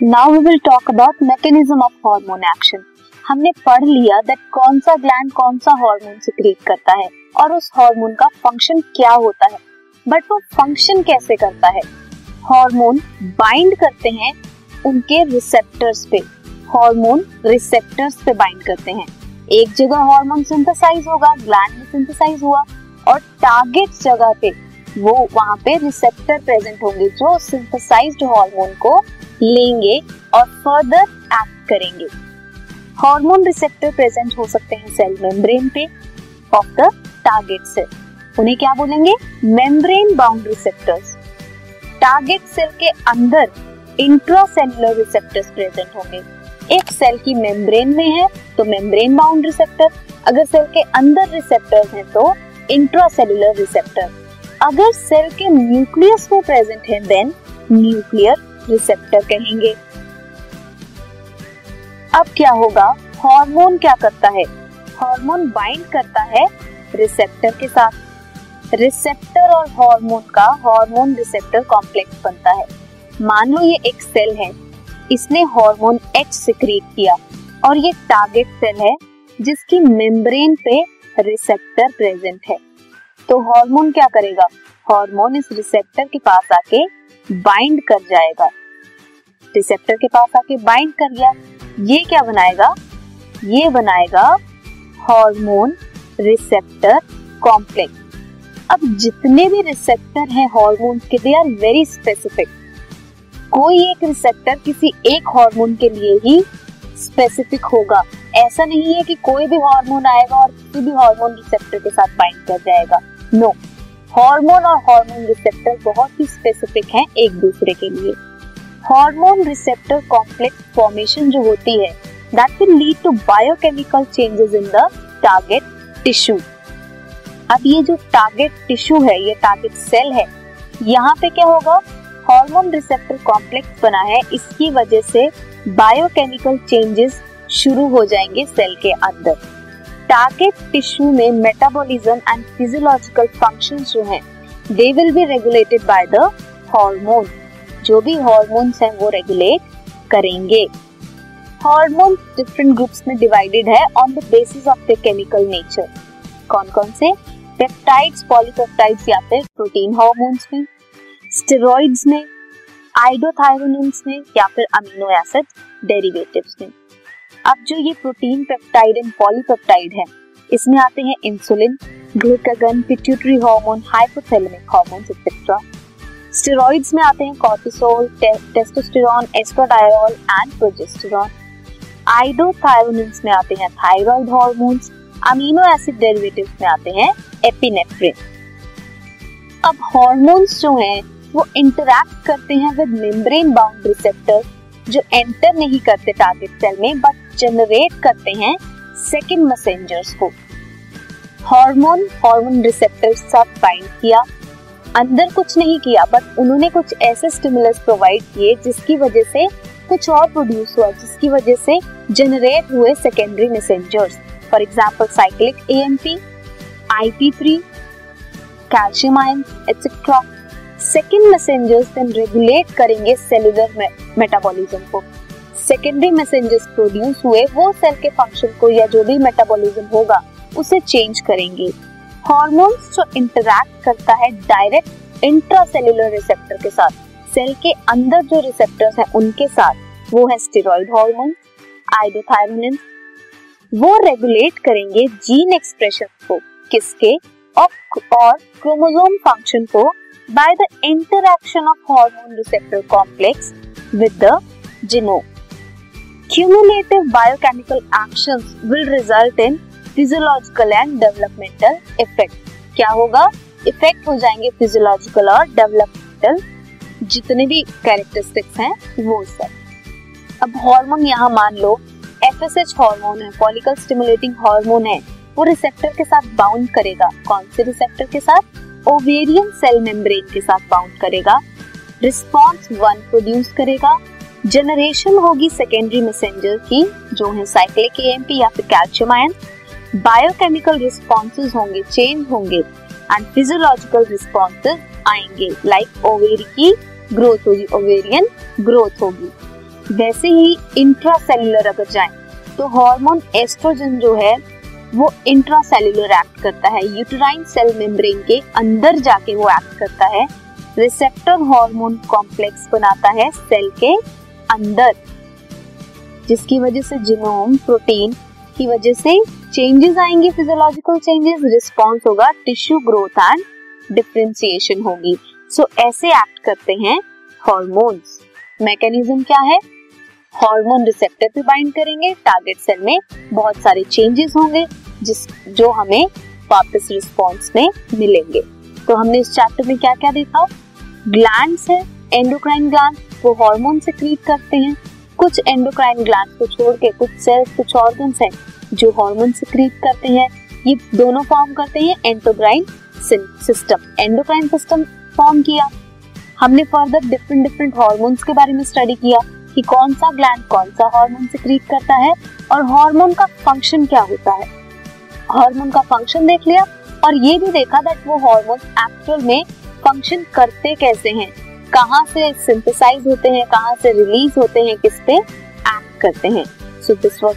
Now we will talk about mechanism of hormone action हमने पढ़ लिया दैट कौन सा ग्लैंड कौन सा हार्मोन सिक्रीट करता है और उस हार्मोन का फ़ंक्शन क्या होता है। बट वो फ़ंक्शन कैसे करता है? हार्मोन बाइंड करते हैं उनके रिसेप्टर्स पे। हार्मोन रिसेप्टर्स पे बाइंड करते हैं। एक जगह हार्मोन सिंथेसाइज होगा ग्लैंड में सिंथेसाइज हुआ और टारगेट जगह पे वो वहाँ पे रिसेप्टर प्रेजेंट होंगे जो सिंथेसाइज्ड हार्मोन को लेंगे और फर्दर एक्ट करेंगे। हार्मोन रिसेप्टर प्रेजेंट हो सकते हैं सेल मेम्ब्रेन पे ऑफ़ द टारगेट सेल उन्हें क्या बोलेंगे? Membrane bound receptors target cell के अंदर इंट्रासेलुलर रिसेप्टर्स प्रेजेंट होंगे। एक सेल की मेम्ब्रेन में है तो मेम्ब्रेन बाउंड रिसेप्टर अगर सेल के अंदर रिसेप्टर्स हैं तो इंट्रासेलुलर रिसेप्टर अगर सेल के न्यूक्लियस में प्रेजेंट है देन न्यूक्लियर रिसेप्टर कहेंगे। अब क्या होगा? हार्मोन क्या करता है? हार्मोन बाइंड करता है रिसेप्टर के साथ। रिसेप्टर और हार्मोन का हार्मोन रिसेप्टर कॉम्प्लेक्स बनता है। मान लो ये एक सेल है। इसने हार्मोन एच सिक्रीट किया और ये टारगेट सेल है जिसकी मेम्ब्रेन पे रिसेप्टर प्रेजेंट है। तो हार्मोन क्या करेगा? हार्मोन इस रिसेप्टर के पास आके बाइंड कर जाएगा। रिसेप्टर के पास आके बाइंड कर गया ये क्या बनाएगा? ये बनाएगा हार्मोन रिसेप्टर कॉम्प्लेक्स अब जितने भी रिसेप्टर हैं हार्मोन के दे आर वेरी स्पेसिफिक कोई एक रिसेप्टर किसी एक हार्मोन के लिए ही स्पेसिफिक होगा। ऐसा नहीं है कि कोई भी हार्मोन आएगा और किसी भी हार्मोन रिसेप्टर के साथ बाइंड कर जाएगा। नो हार्मोन और हार्मोन रिसेप्टर बहुत ही स्पेसिफिक हैं एक दूसरे के लिए। हार्मोन रिसेप्टर कॉम्प्लेक्स फॉर्मेशन जो होती है that will lead to biochemical changes in the target tissue अब ये जो टारगेट टिश्यू है, ये टारगेट सेल है, यहाँ पे क्या होगा? हार्मोन रिसेप्टर कॉम्प्लेक्स बना है, इसकी वजह से बायोकेमिकल चेंजेस शुरू हो जाएँगे सेल के अंदर। टारगेट टिश्यू में मेटाबॉलिज्म एंड फिजियोलॉजिकल फ़ंक्शंस जो हैं they will be regulated by the hormone जो भी हॉर्मोन्स हैं, वो रेगुलेट करेंगे। हॉर्मोन डिफरेंट ग्रुप्स में डिवाइडेड है on the basis of the chemical nature कौन कौन से? पेप्टाइड्स पॉलीपेप्टाइड्स या फिर प्रोटीन हॉर्मोन्स में। स्टेरॉइड्स में आइडोथायरोनिन्स में या फिर अमीनो एसिड डेरिवेटिव्स में। अब जो ये प्रोटीन पेप्टाइड एंड पॉलीपेप्टाइड है, इसमें आते हैं insulin glucagon pituitary hormone hypothalamic hormones etcetera steroids में आते हैं cortisol testosterone estradiol and progesterone iodothyronines में आते हैं thyroid hormones amino acid derivatives में आते हैं एपिनेफ्रिन अब हार्मोन्स जो हैं, वो इंटरैक्ट करते हैं विद मेम्ब्रेन बाउंड रिसेप्टर जो एंटर नहीं करते टारगेट सेल में बट जनरेट करते हैं सेकेंड मैसेंजर्स को. हार्मोन हार्मोन रिसेप्टर साथ बाइंड किया अंदर कुछ नहीं किया बट उन्होंने कुछ ऐसे स्टिमुलस प्रोवाइड किए जिसकी वजह से कुछ और प्रोड्यूस हुआ, जिसकी वजह से जनरेट हुए secondary messengers for example cyclic AMP आईपी3 calcium ion etcetera second messengers then regulate करेंगे सेलुलर मेटाबॉलिज्म को. सेकेंडरी मैसेंजर्स प्रोड्यूस हुए, वो सेल के फ़ंक्शन को या जो भी मेटाबॉलिज्म होगा, उसे चेंज करेंगे. हॉर्मोन्स जो इंटरैक्ट करता है डायरेक्ट इंट्रासेलुलर रिसेप्टर के साथ, सेल के अंदर जो रिसेप्टर्स हैं उनके साथ, वो है स्टेरॉइड हार्मोन आइडोथायरोनिन। वो रेगुलेट करेंगे जीन एक्सप्रेशन को, किसके? और क्रोमोसोम फ़ंक्शन को by the interaction of hormone receptor complex with the genome cumulative biochemical actions will result in physiological and developmental effect क्या होगा? इफ़ेक्ट हो जाएँगे फिजियोलॉजिकल और डेवलपमेंटल जितने भी कैरेक्टरिस्टिक्स हैं, वो सब। अब हार्मोन यहाँ मान लो एफएसएच हार्मोन है फॉलिकल स्टिमुलेटिंग हार्मोन है। वो रिसेप्टर के साथ बाउंड करेगा। कौन से रिसेप्टर के साथ? ओवेरियन सेल मेम्ब्रेन के साथ बाउंड करेगा। रिस्पॉन्स वन प्रोड्यूस करेगा। जनरेशन होगी सेकेंडरी मैसेंजर की, जो है साइक्लिक एएमपी या फिर कैल्शियम आयन बायोकेमिकल रिस्पॉन्सेज होंगे चेंज होंगे एंड फिजियोलॉजिकल रिस्पॉन्सेज आएँगे लाइक ओवेरी की ग्रोथ होगी ओवेरियन ग्रोथ होगी। वैसे ही इंट्रासेलुलर अगर जाए तो हार्मोन एस्ट्रोजन जो है, वो इंट्रासेलुलर एक्ट करता है। यूटराइन सेल मेम्ब्रेन के अंदर जाके वो एक्ट करता है। रिसेप्टर हार्मोन कॉम्प्लेक्स बनाता है सेल के अंदर, जिसकी वजह से जीनोम प्रोटीन की वजह से चेंजेस आएँगे फिजियोलॉजिकल चेंजेस रिस्पॉन्स होगा टिश्यू ग्रोथ एंड डिफ्रेंसिएशन होगी। सो so, ऐसे एक्ट करते हैं हॉर्मोन्स मैकेनिज्म क्या है? हार्मोन रिसेप्टर पे बाइंड करेंगे। टारगेट सेल में बहुत सारे चेंजेस होंगे जिस जो हमें वापस रिस्पॉन्स में मिलेंगे। तो हमने इस चैप्टर में क्या क्या देखा? ग्लैंड्स है एंडोक्राइन ग्लैंड वो हार्मोन से क्रिएट करते हैं। कुछ एंडोक्राइन ग्लैंड को छोड़ के कुछ सेल्स कुछ ऑर्गन्स हैं जो हार्मोन से क्रिएट करते हैं, ये दोनों फॉर्म करते हैं endocrine system endocrine system form किया। हमने फर्दर डिफरेंट डिफरेंट हार्मोन्स के बारे में स्टडी किया कि कौन सा ग्लैंड कौन सा हार्मोन सिक्रीट करता है और हार्मोन का फ़ंक्शन क्या होता है। हार्मोन का फ़ंक्शन देख लिया और ये भी देखा दैट वो हार्मोन एक्चुअल में फ़ंक्शन करते कैसे हैं। कहाँ से सिंथेसाइज होते हैं, कहाँ से रिलीज़ होते हैं, किस पे एक्ट करते हैं। So this was